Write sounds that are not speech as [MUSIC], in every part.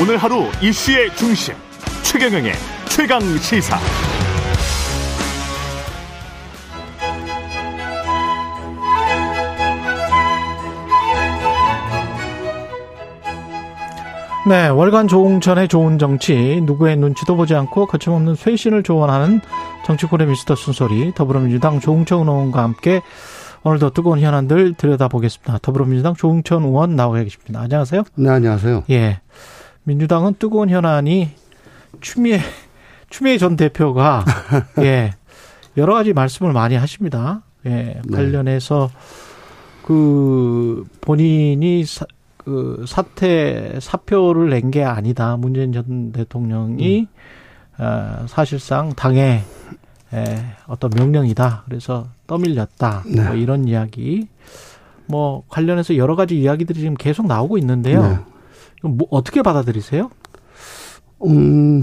오늘 하루 이슈의 중심 최경영의 최강 시사. 네, 월간 조홍천의 좋은 정치, 누구의 눈치도 보지 않고 거침없는 쇄신을 조언하는 정치권의 미스터 순소리, 더불어민주당 조홍천 의원과 함께 오늘도 뜨거운 현안들 들여다보겠습니다. 더불어민주당 조홍천 의원 나와 계십니다. 안녕하세요. 네, 안녕하세요. 예. 민주당은 뜨거운 현안이 추미애, [LAUGHS] 추미애 전 대표가, [LAUGHS] 예, 여러 가지 말씀을 많이 하십니다. 예, 네. 관련해서 그 본인이 사, 그 사퇴 사표를 낸 게 아니다. 문재인 전 대통령이 음. 어, 사실상 당의 에, 어떤 명령이다. 그래서 떠밀렸다. 네. 뭐 이런 이야기. 뭐 관련해서 여러 가지 이야기들이 지금 계속 나오고 있는데요. 네. 뭐 어떻게 받아들이세요? 음,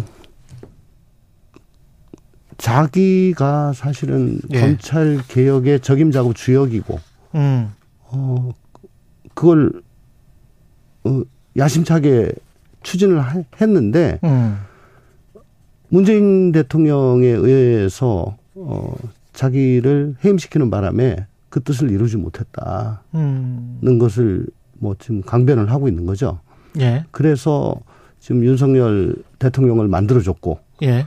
자기가 사실은 예. 검찰 개혁의 적임자고 주역이고, 음. 어, 그걸, 어, 야심차게 추진을 하- 했는데, 음. 문재인 대통령에 의해서, 어, 자기를 해임시키는 바람에 그 뜻을 이루지 못했다는 음. 것을 뭐 지금 강변을 하고 있는 거죠. 예. 그래서 지금 윤석열 대통령을 만들어줬고, 예.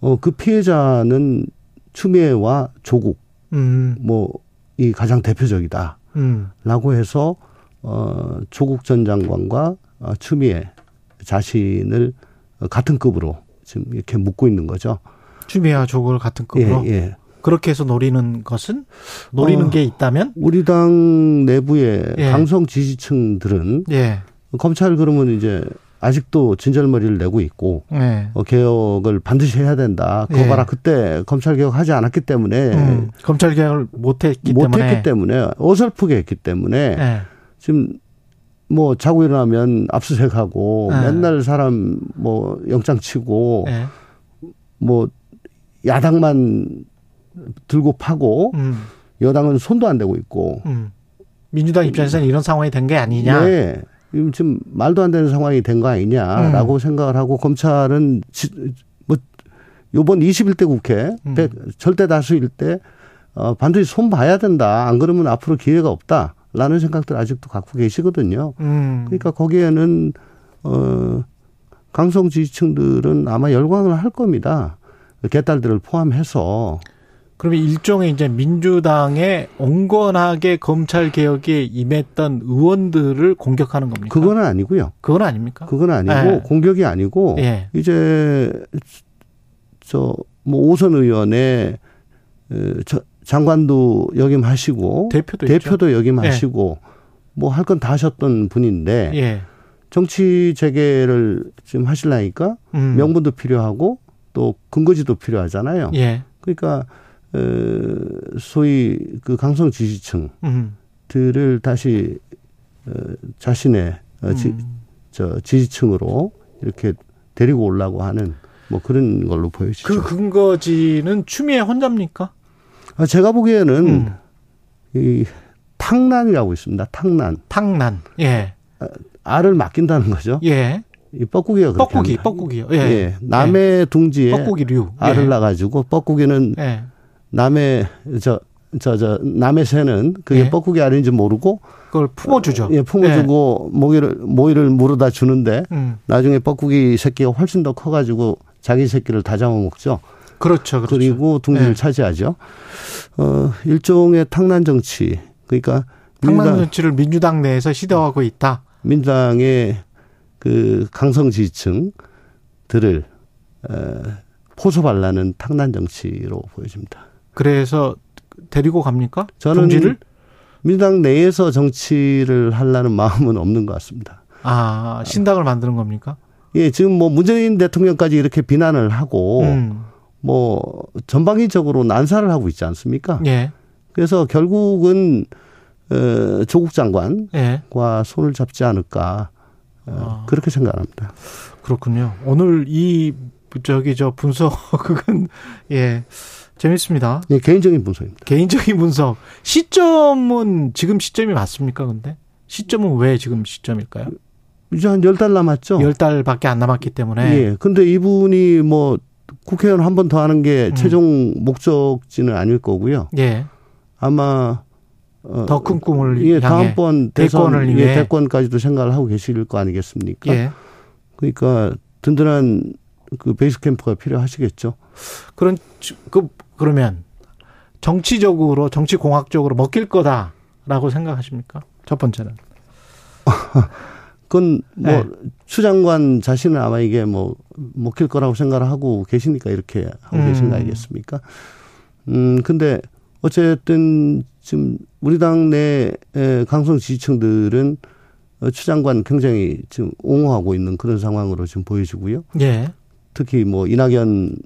어, 그 피해자는 추미애와 조국, 음. 뭐, 이 가장 대표적이다. 음. 라고 해서, 어, 조국 전 장관과 어, 추미애 자신을 같은 급으로 지금 이렇게 묶고 있는 거죠. 추미애와 조국을 같은 급으로 예, 예. 그렇게 해서 노리는 것은 노리는 어. 게 있다면 우리 당 내부의 예. 강성 지지층들은 예. 검찰 그러면 이제 아직도 진절머리를 내고 있고, 예. 어, 개혁을 반드시 해야 된다. 그거 예. 봐라. 그때 검찰 개혁하지 않았기 때문에 음. 검찰 개혁을 못했기 때문에 못했기 때문에 어설프게 했기 때문에 예. 지금 뭐 자고 일어나면 압수수색하고 네. 맨날 사람 뭐 영장 치고 예. 뭐 야당만 들고 파고 음. 여당은 손도 안 대고 있고 음. 민주당 입장에서는 이런 상황이 된 게 아니냐. 네. 지금 말도 안 되는 상황이 된 거 아니냐라고 음. 생각을 하고 검찰은 지, 뭐 요번 21대 국회 음. 백 절대 다수일 때 어, 반드시 손 봐야 된다. 안 그러면 앞으로 기회가 없다 라는 생각들 아직도 갖고 계시거든요. 음. 그러니까 거기에는 어 강성 지지층들은 아마 열광을 할 겁니다. 개딸들을 포함해서 그러면 일종의 이제 민주당의 온건하게 검찰 개혁에 임했던 의원들을 공격하는 겁니까? 그건 아니고요. 그건 아닙니까? 그건 아니고 네. 공격이 아니고 예. 이제 저뭐 오선 의원의 어, 저 장관도 역임하시고 대표도. 대표도 역임하시고 뭐할 건 다 하셨던 분인데 예. 정치 재개를 지금 하시려니까 음. 명분도 필요하고 또 근거지도 필요하잖아요. 예. 그러니까 어, 소위 그 강성 지지층들을 음. 다시 어, 자신의 어, 지, 음. 저 지지층으로 이렇게 데리고 오려고 하는 뭐 그런 걸로 보여지죠. 그 근거지는 추미애 혼자입니까? 아, 제가 보기에는 음. 이 탕난이라고 있습니다. 탕난. 탕난. 예. 알을 맡긴다는 거죠. 예. 이 뻐꾸기가 그렇게 뻐꾸기. 뻐꾸기요. 예. 예. 남의 둥지에 뻐꾸기류. 알을 예. 낳아가지고 뻐꾸기는 예. 남의 저 저 저 남의 새는 그게 예. 뻐꾸기 알인지 모르고 그걸 품어주죠. 예, 품어주고 모기를 모이를 물어다 주는데 음. 나중에 뻐꾸기 새끼가 훨씬 더 커가지고 자기 새끼를 다 잡아먹죠. 그렇죠. 그렇죠. 그리고 둥지를 예. 차지하죠. 어 일종의 탕난 정치. 그러니까 탕난 민주당, 정치를 민주당 내에서 시도하고 있다. 민주당의 그 강성 지지층들을 어, 포섭하려는 탕난 정치로 보여집니다. 그래서 데리고 갑니까? 저는 동지를? 민주당 내에서 정치를 하려는 마음은 없는 것 같습니다. 아, 신당을 만드는 겁니까? 예, 지금 뭐 문재인 대통령까지 이렇게 비난을 하고 음. 뭐 전방위적으로 난사를 하고 있지 않습니까? 예. 그래서 결국은 어, 조국 장관과 예. 손을 잡지 않을까 어, 아. 그렇게 생각합니다. 그렇군요. 오늘 이 저기 저 분석은 [LAUGHS] 예. 재밌습니다. 예, 개인적인 분석입니다. 개인적인 분석. 시점은 지금 시점이 맞습니까? 근데 시점은 왜 지금 시점일까요? 이제 한 열 달 남았죠. 열 달밖에 안 남았기 때문에. 예. 근데 이분이 뭐 국회의원 한 번 더 하는 게 음. 최종 목적지는 아닐 거고요. 예. 아마 어, 더큰 꿈을 예, 다음번 대선 예, 대권까지도 생각을 하고 계실 거 아니겠습니까? 예. 그러니까 든든한 그 베이스 캠프가 필요하시겠죠. 그런 그 그러면 정치적으로 정치 공학적으로 먹힐 거다라고 생각하십니까? 첫 번째는. [LAUGHS] 그건 뭐 네. 추장관 자신은 아마 이게 뭐 먹힐 거라고 생각을 하고 계시니까 이렇게 하고 음. 계신 거 아니겠습니까? 음 근데 어쨌든 지금 우리 당내 강성 지지층들은 추장관 굉장히 지금 옹호하고 있는 그런 상황으로 지금 보여지고요. 예. 특히 뭐 이낙연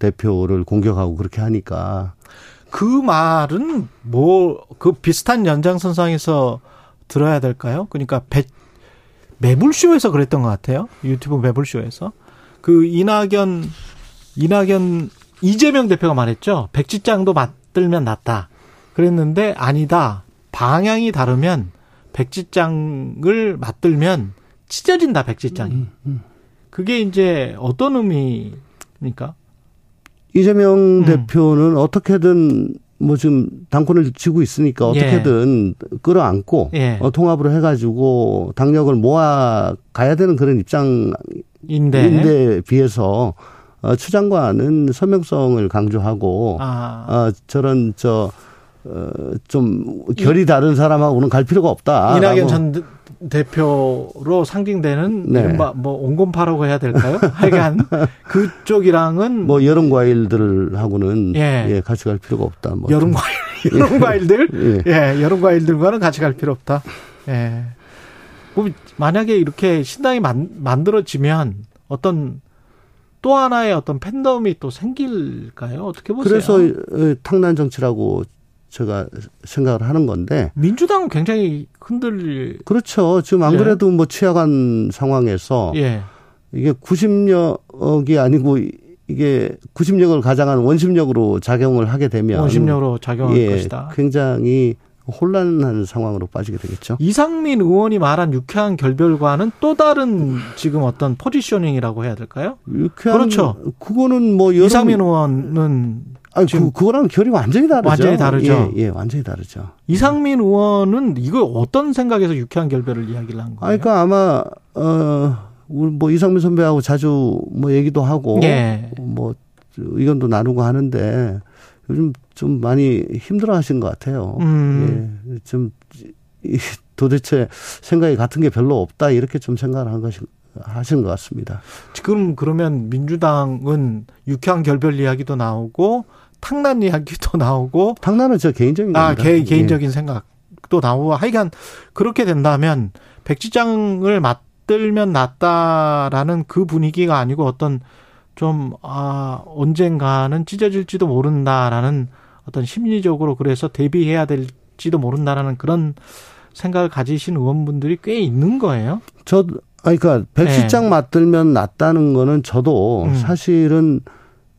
대표를 공격하고 그렇게 하니까 그 말은 뭐 그 비슷한 연장선상에서 들어야 될까요? 그러니까 배, 매불쇼에서 그랬던 것 같아요. 유튜브 매불쇼에서 그 이낙연 이낙연 이재명 대표가 말했죠. 백지장도 맞들면 낫다. 그랬는데 아니다. 방향이 다르면 백지장을 맞들면 찢어진다 백지장이. 음, 음. 그게 이제 어떤 의미입니까? 이재명 음. 대표는 어떻게든 뭐 지금 당권을 쥐고 있으니까 어떻게든 예. 끌어안고 예. 어, 통합으로 해가지고 당력을 모아 가야 되는 그런 입장인데 인데 비해서 어, 추 장관은 서명성을 강조하고 아. 어, 저런 저 어, 좀 결이 다른 사람하고는 갈 필요가 없다. 이낙연 전 대표로 상징되는 네. 뭐 온건파라고 해야 될까요? [LAUGHS] 하여간 그쪽이랑은 뭐 여름 과일들하고는 예. 예. 같이 갈 필요가 없다. 뭐 여름 과일 여름 과일들 [LAUGHS] 예. 예. 여름 과일들과는 같이 갈 필요 없다. 예. 뭐 만약에 이렇게 신당이 만, 만들어지면 어떤 또 하나의 어떤 팬덤이 또 생길까요? 어떻게 보세요? 그래서 어, 탕난 정치라고 제가 생각을 하는 건데 민주당은 굉장히 흔들릴 그렇죠. 지금 안 예. 그래도 예. 뭐 취약한 상황에서 예. 이게 구심력이 아니고 이게 구심력을 가장한 원심력으로 작용을 하게 되면 원심력으로 작용할 예, 것이다. 굉장히 혼란한 상황으로 빠지게 되겠죠. 이상민 의원이 말한 유쾌한 결별과는 또 다른 지금 어떤 포지셔닝이라고 해야 될까요? 유쾌한 그렇죠. 그거는 뭐 여러 이상민 의원은 아니, 그, 그거랑 결이 완전히 다르죠. 완전히 다르죠. 예, 예 완전히 다르죠. 이상민 의원은 이거 어떤 생각에서 유쾌한 결별을 이야기를 한 거예요? 아, 그러니까 아마 어, 우리 뭐 이상민 선배하고 자주 뭐 얘기도 하고 예. 뭐 의견도 나누고 하는데 요즘 좀 많이 힘들어 하신 것 같아요. 음. 예. 좀 도대체 생각이 같은 게 별로 없다 이렇게 좀 생각을 한 것이 하시는 것 같습니다. 지금 그러면 민주당은 유쾌한 결별 이야기도 나오고 탕난 이야기도 나오고 탕난은 저 개인적인 아 개, 개인적인 예. 생각도 나오고 하여간 그렇게 된다면 백지장을 맞들면 낫다라는 그 분위기가 아니고 어떤 좀 아 언젠가는 찢어질지도 모른다라는 어떤 심리적으로 그래서 대비해야 될지도 모른다라는 그런 생각을 가지신 의원분들이 꽤 있는 거예요. 저 아니 그러니까 백시장 네. 맞들면 낫다는 거는 저도 음. 사실은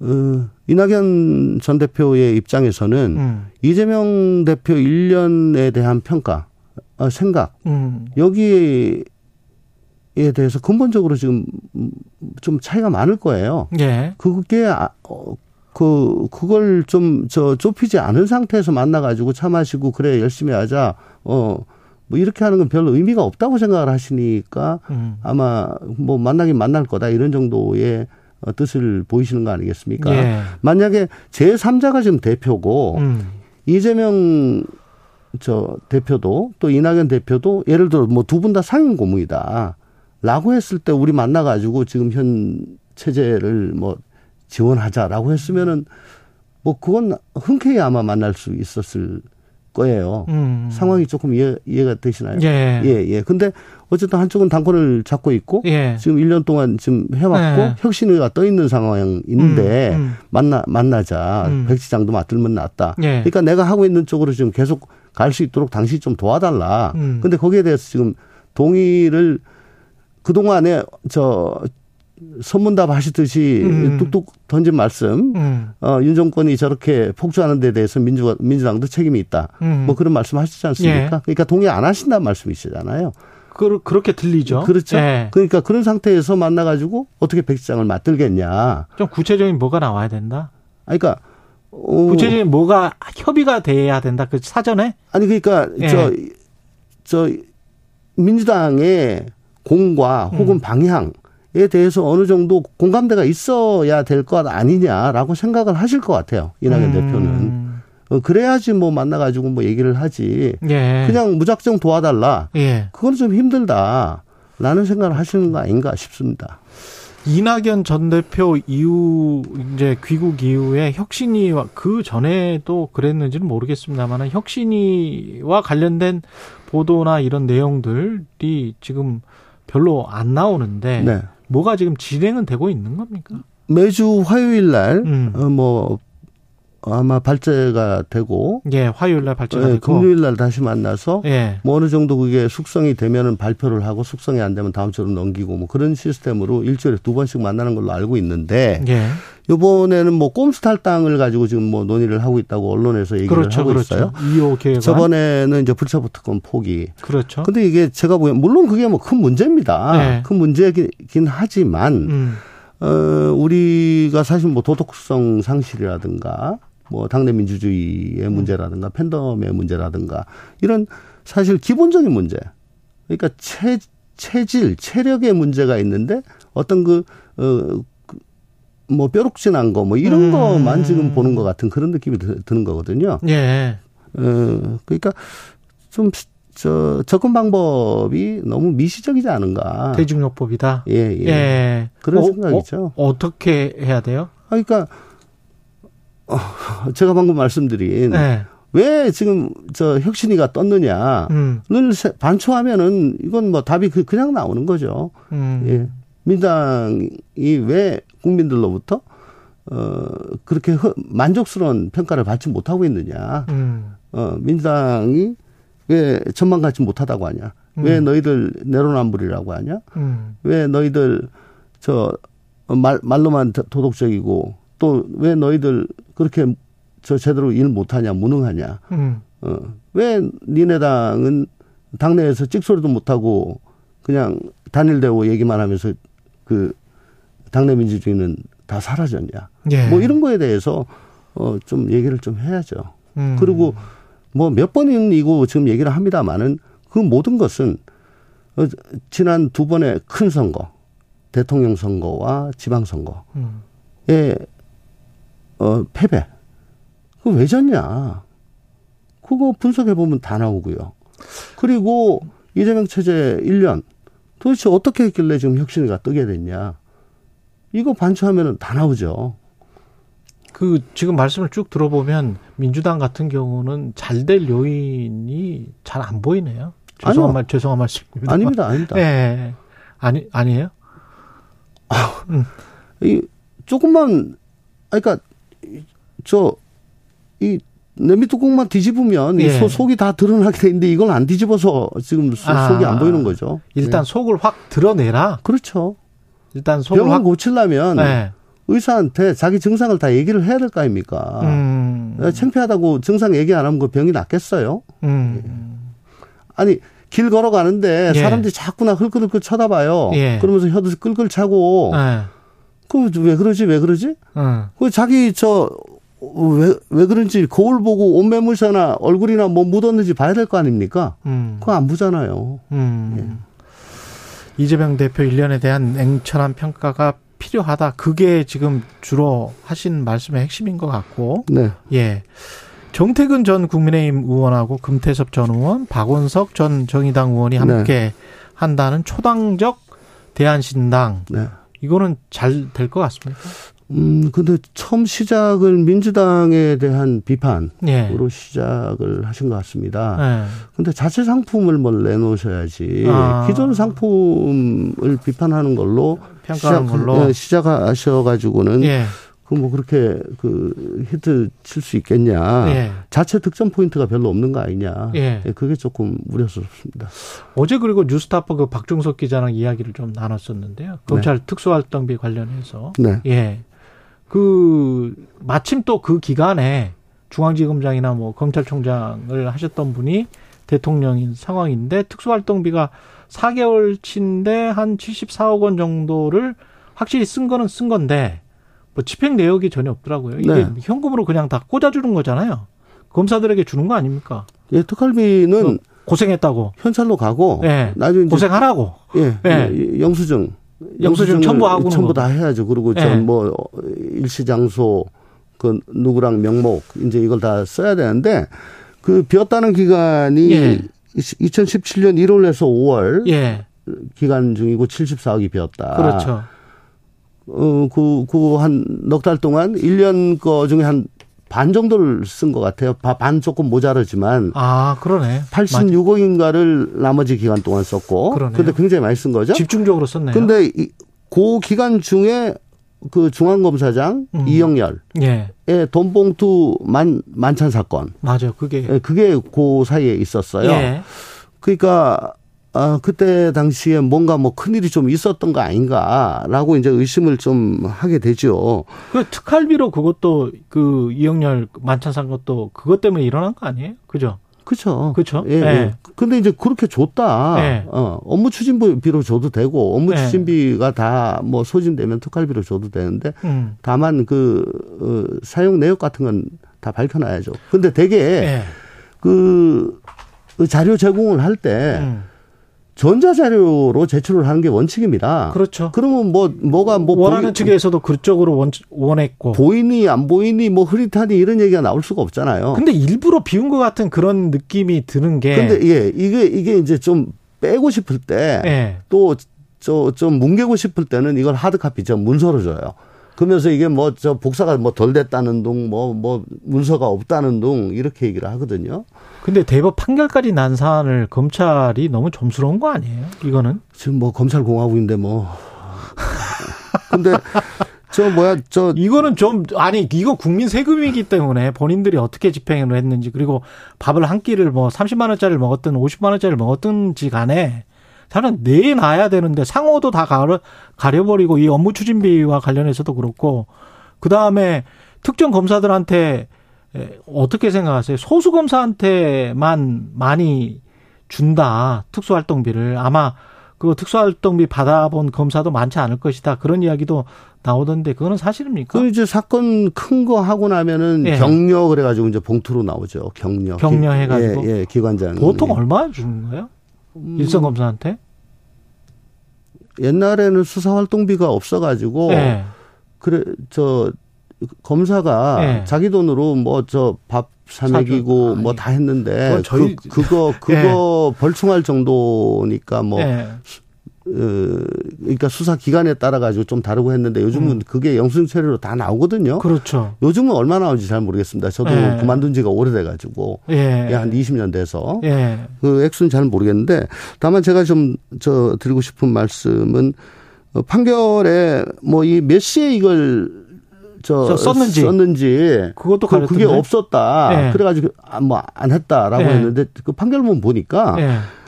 어, 이낙연 전 대표의 입장에서는 음. 이재명 대표 1년에 대한 평가, 어, 생각 음. 여기에 대해서 근본적으로 지금 좀 차이가 많을 거예요. 예. 그게 아, 어, 그 그걸 좀 저 좁히지 않은 상태에서 만나 가지고 차 마시고 그래 열심히 하자. 어 뭐 이렇게 하는 건 별로 의미가 없다고 생각을 하시니까 음. 아마 뭐 만나긴 만날 거다 이런 정도의 어, 뜻을 보이시는 거 아니겠습니까? 예. 만약에 제3자가 지금 대표고 음. 이재명 저 대표도 또 이낙연 대표도 예를 들어 뭐 두 분 다 상임 고문이다. 라고 했을 때 우리 만나 가지고 지금 현 체제를 뭐 지원하자라고 했으면은 뭐 그건 흔쾌히 아마 만날 수 있었을 거예요. 음. 상황이 조금 이해, 이해가 되시나요? 예. 예, 예. 근데 어쨌든 한쪽은 당권을 잡고 있고 예. 지금 1년 동안 지금 해왔고 예. 혁신위가 떠 있는 상황인데 음, 음. 만나 만나자 음. 백지장도 맞들면 낫다. 예. 그러니까 내가 하고 있는 쪽으로 지금 계속 갈 수 있도록 당신이 좀 도와달라. 음. 근데 거기에 대해서 지금 동의를 그 동안에 저 선문답 하시듯이 음. 뚝뚝 던진 말씀, 음. 어, 윤 정권이 저렇게 폭주하는 데 대해서 민주, 민주당도 책임이 있다. 음. 뭐 그런 말씀 하시지 않습니까? 예. 그러니까 동의 안 하신다는 말씀이시잖아요. 그, 그렇게 들리죠. 그렇죠. 네. 그러니까 그런 상태에서 만나가지고 어떻게 백지장을 맞들겠냐. 좀 구체적인 뭐가 나와야 된다? 아니, 그러니까. 어, 구체적인 뭐가 협의가 돼야 된다. 그 사전에? 아니, 그러니까 네. 저, 저, 민주당의 공과 혹은 음. 방향 에 대해서 어느 정도 공감대가 있어야 될 것 아니냐라고 생각을 하실 것 같아요. 이낙연 음. 대표는. 어, 그래야지 뭐 만나가지고 뭐 얘기를 하지. 예. 그냥 무작정 도와달라. 예. 그건 좀 힘들다. 라는 생각을 하시는 거 아닌가 싶습니다. 이낙연 전 대표 이후 이제 귀국 이후에 혁신이와 그 전에도 그랬는지는 모르겠습니다만 혁신이와 관련된 보도나 이런 내용들이 지금 별로 안 나오는데 네. 뭐가 지금 진행은 되고 있는 겁니까? 매주 화요일 날, 음. 어, 뭐, 아마 발제가 되고 예 화요일 날 발제가 예, 되고 금요일 날 다시 만나서 예. 뭐 어느 정도 그게 숙성이 되면은 발표를 하고 숙성이 안 되면 다음 주로 넘기고 뭐 그런 시스템으로 일주일에 두 번씩 만나는 걸로 알고 있는데 예. 이번에는 뭐 꼼수 탈당을 가지고 지금 뭐 논의를 하고 있다고 언론에서 얘기를 그렇죠, 하고 그렇죠. 있어요. 2호 계획 저번에는 이제 불체포 특권 포기. 그렇죠. 근데 이게 제가 보기엔 물론 그게 뭐 큰 문제입니다. 네. 큰 문제긴 하지만 음. 어 우리가 사실 뭐 도덕성 상실이라든가 뭐 당내 민주주의의 음. 문제라든가 팬덤의 문제라든가 이런 사실 기본적인 문제. 그러니까 체, 체질, 체력의 문제가 있는데 어떤 그, 어, 그뭐 뾰룩진한 거 뭐 이런 음. 거만 지금 보는 것 같은 그런 느낌이 드는 거거든요. 예. 어, 그러니까 좀 저, 접근 방법이 너무 미시적이지 않은가. 대중요법이다. 예, 예. 예. 그런 어, 생각이죠. 어, 떻게 해야 돼요? 그러니까 어, 제가 방금 말씀드린 네. 왜 지금 저 혁신이가 떴느냐를 음. 반초하면은 이건 뭐 답이 그, 그냥 나오는 거죠. 음. 예. 민당이 왜 국민들로부터 어 그렇게 허, 만족스러운 평가를 받지 못하고 있느냐. 음. 어 민주당이 왜 전망 갖지 못하다고 하냐. 왜 음. 너희들 내로남불이라고 하냐. 음. 왜 너희들 저 말, 말로만 도덕적이고 또 왜 너희들 그렇게 저 제대로 일 못하냐, 무능하냐. 음. 어, 왜 니네 당은 당내에서 찍소리도 못하고 그냥 단일 대우 얘기만 하면서 그 당내 민주주의는 다 사라졌냐. 예. 뭐 이런 거에 대해서 어, 좀 얘기를 좀 해야죠. 음. 그리고 뭐 몇 번이고 지금 얘기를 합니다만은 그 모든 것은 어, 지난 두 번의 큰 선거, 대통령 선거와 지방 선거에 음. 어, 패배. 그왜 졌냐. 그거 분석해보면 다 나오고요. 그리고 이재명 체제 1년 도대체 어떻게 했길래 지금 혁신이가 뜨게 됐냐. 이거 반추하면은 다 나오죠. 그 지금 말씀을 쭉 들어보면 민주당 같은 경우는 잘 될 요인이 잘 안 보이네요. 죄송한 아니요. 말 죄송한 말씀입니다. 아닙니다, 아닙니다. 네, 아니 아니에요. 아, 음. 이 조금만 그러니까 저 이 냄비 뚜껑만 뒤집으면 예. 이 속이 다 드러나게 돼 있는데 이걸 안 뒤집어서 지금 아, 속이 안 보이는 거죠. 일단 네. 속을 확 드러내라. 그렇죠. 일단 속을 병을 확 고치려면 네. 의사한테 자기 증상을 다 얘기를 해야 될 거 아닙니까? 음. 창피하다고 증상 얘기 안 하면 그 병이 낫겠어요? 음. 예. 아니 길 걸어가는데 예. 사람들이 자꾸 나 흘끗흘끗 쳐다봐요. 예. 그러면서 혀도 끌끌 차고. 예. 그 왜 그러지 왜 그러지? 응. 그 자기 저 왜, 왜 그런지 거울 보고 옷매물새나 얼굴이나 뭐 묻었는지 봐야 될 거 아닙니까? 음. 그거 안 보잖아요. 음. 예. 이재명 대표 일련에 대한 냉철한 평가가 필요하다. 그게 지금 주로 하신 말씀의 핵심인 것 같고. 네. 예. 정태근 전 국민의힘 의원하고 금태섭 전 의원, 박원석 전 정의당 의원이 함께 네. 한다는 초당적 대한신당. 네. 이거는 잘 될 것 같습니까? 음, 근데 처음 시작을 민주당에 대한 비판으로 예. 시작을 하신 것 같습니다. 예. 근데 자체 상품을 뭘 내놓으셔야지 아. 기존 상품을 비판하는 걸로 평가하는 시작, 걸로 예, 시작하셔가지고는 예. 그뭐 그렇게 그 히트 칠 수 있겠냐. 예. 자체 득점 포인트가 별로 없는 거 아니냐. 예. 예. 그게 조금 우려스럽습니다. 어제 그리고 뉴스타파 그 박종석 기자랑 이야기를 좀 나눴었는데요. 검찰 네. 특수활동비 관련해서. 네. 예. 그 마침 또 그 기간에 중앙지검장이나 뭐 검찰총장을 하셨던 분이 대통령인 상황인데 특수활동비가 4개월 치인데 한 74억 원 정도를 확실히 쓴 거는 쓴 건데 뭐 집행 내역이 전혀 없더라고요. 이게 네. 현금으로 그냥 다 꽂아주는 거잖아요. 검사들에게 주는 거 아닙니까? 예, 특활비는 고생했다고 현찰로 가고 예, 나중에 고생하라고 예, 예. 영수증 영수증 첨부하고 첨부 다 해야죠. 그리고 예. 전뭐 일시 장소 그 누구랑 명목 이제 이걸 다 써야 되는데 그 비었다는 기간이 예. 2017년 1월에서 5월 예. 기간 중이고 74억이 비었다. 그렇죠. 어, 그, 그한 넉 달 동안 1년 거 중에 한 반 정도를 쓴 것 같아요. 반 조금 모자르지만. 아, 그러네. 86억인가를 나머지 기간 동안 썼고. 그러네요. 근데 굉장히 많이 쓴 거죠. 집중적으로 썼네요. 근데 이, 그 기간 중에 그 중앙검사장 음. 이영열의 예. 돈봉투 만 만찬 사건. 맞아요. 그게 예, 그게 그 사이에 있었어요. 예. 그러니까 아, 그때 당시에 뭔가 뭐 큰일이 좀 있었던 거 아닌가라고 이제 의심을 좀 하게 되죠. 그 특활비로 그것도 그 이영렬 만찬 산 것도 그것 때문에 일어난 거 아니에요? 그죠? 그렇죠. 그렇죠. 예. 네. 근데 이제 그렇게 줬다. 네. 어, 업무 추진비로 줘도 되고 업무 네. 추진비가 다 뭐 소진되면 특활비로 줘도 되는데 음. 다만 그 어, 사용 내역 같은 건 다 밝혀놔야죠. 근데 되게 네. 그, 그 자료 제공을 할때 음. 전자자료로 제출을 하는 게 원칙입니다. 그렇죠. 그러면 뭐 뭐가 뭐 원하는 보이, 측에서도 그쪽으로 원, 원했고 보이니 안 보이니 뭐 흐릿하니 이런 얘기가 나올 수가 없잖아요. 근데 일부러 비운 것 같은 그런 느낌이 드는 게. 근데 예 이게 이게 이제 좀 빼고 싶을 때 또 저좀 예. 뭉개고 싶을 때는 이걸 하드 카피 저 문서로 줘요. 그러면서 이게 뭐 저 복사가 뭐 덜 됐다는 둥, 뭐, 뭐 문서가 없다는 둥 이렇게 얘기를 하거든요. 근데 대법 판결까지 난 사안을 검찰이 너무 점스러운 거 아니에요? 이거는? 지금 뭐 검찰 공화국인데 뭐. 근데 저 뭐야 저 이거는 좀 아니 이거 국민 세금이기 때문에 본인들이 어떻게 집행을 했는지 그리고 밥을 한 끼를 뭐 30만 원짜리를 먹었든 50만 원짜리를 먹었든지 간에 다른 내놔야 되는데 상호도 다 가려, 가려버리고 이 업무 추진비와 관련해서도 그렇고 그 다음에 특정 검사들한테 어떻게 생각하세요? 소수 검사한테만 많이 준다 특수활동비를 아마 그 특수활동비 받아본 검사도 많지 않을 것이다 그런 이야기도 나오던데 그거는 사실입니까? 그 이제 사건 큰 거 하고 나면은 예. 격려 그래가지고 이제 봉투로 나오죠 격려 격려 해가지고 예, 예 기관장 보통 얼마 주는 거예요? 음. 일선 검사한테? 옛날에는 수사 활동비가 없어가지고 네. 그래 저 검사가 네. 자기 돈으로 뭐 저 밥 사먹이고 뭐 다 했는데 그 그거 그거 네. 벌충할 정도니까 뭐 어, 그러니까 수사 기간에 따라 가지고 좀 다르고 했는데 요즘은 음. 그게 영수증 처리로 다 나오거든요. 그렇죠. 요즘은 얼마 나오는지 잘 모르겠습니다. 저도 예. 그만둔 지가 오래돼 가지고 예. 예. 한 20년 돼서 예. 그 액수는 잘 모르겠는데 다만 제가 좀 저 드리고 싶은 말씀은 어, 판결에 뭐 이 몇 시에 이걸 저, 썼는지 썼는지 그것도 그, 그게 없었다. 예. 그래가지고 아, 뭐안 했다라고 예. 했는데 그 판결문 보니까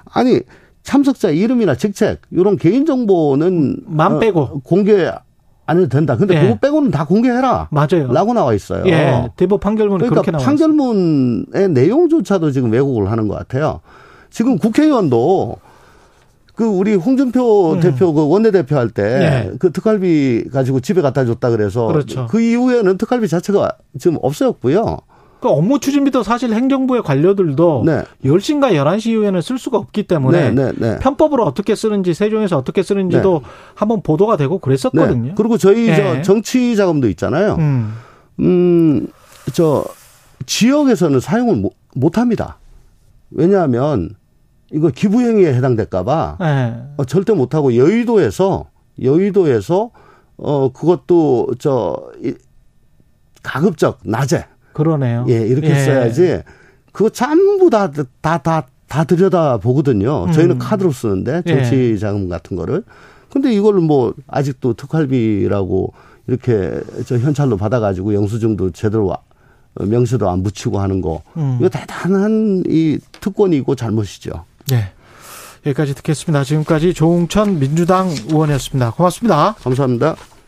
아니 참석자 이름이나 직책 이런 개인 정보는 만 빼고 어, 공개 안 해도 된다. 근데 예. 그거 빼고는 다 공개해라. 맞아요. 라고 나와 있어요. 예. 대법 판결문이 그러니까 그렇게 나와 판결문의 내용조차도 지금 왜곡을 하는 것 같아요. 지금 국회의원도 그 우리 홍준표 음. 대표 그 원내대표 할 때그 예. 특활비 가지고 집에 갖다 줬다 그래서 그렇죠. 그 이후에는 특활비 자체가 지금 없어졌고요. 그 업무 추진비도 사실 행정부의 관료들도 네. 10시인가 11시 이후에는 쓸 수가 없기 때문에 네, 네, 네, 편법으로 어떻게 쓰는지 세종에서 어떻게 쓰는지도 네. 한번 보도가 되고 그랬었거든요. 네. 그리고 저희 저 정치 자금도 있잖아요. 음. 음, 저 지역에서는 사용을 못, 못 합니다. 왜냐하면 이거 기부행위에 해당될까봐 어, 절대 못 하고 여의도에서 여의도에서 어 그것도 저 가급적 낮에 그러네요. 예, 이렇게 예. 써야지. 그거 전부 다, 다, 다, 다 들여다 보거든요. 저희는 음. 카드로 쓰는데, 정치 예. 자금 같은 거를. 근데 이걸 뭐, 아직도 특활비라고 이렇게 저 현찰로 받아가지고 영수증도 제대로 명세도 안 붙이고 하는 거. 음. 이거 대단한 이 특권이고 잘못이죠. 네. 여기까지 듣겠습니다. 지금까지 조웅천 민주당 의원이었습니다. 고맙습니다. 감사합니다.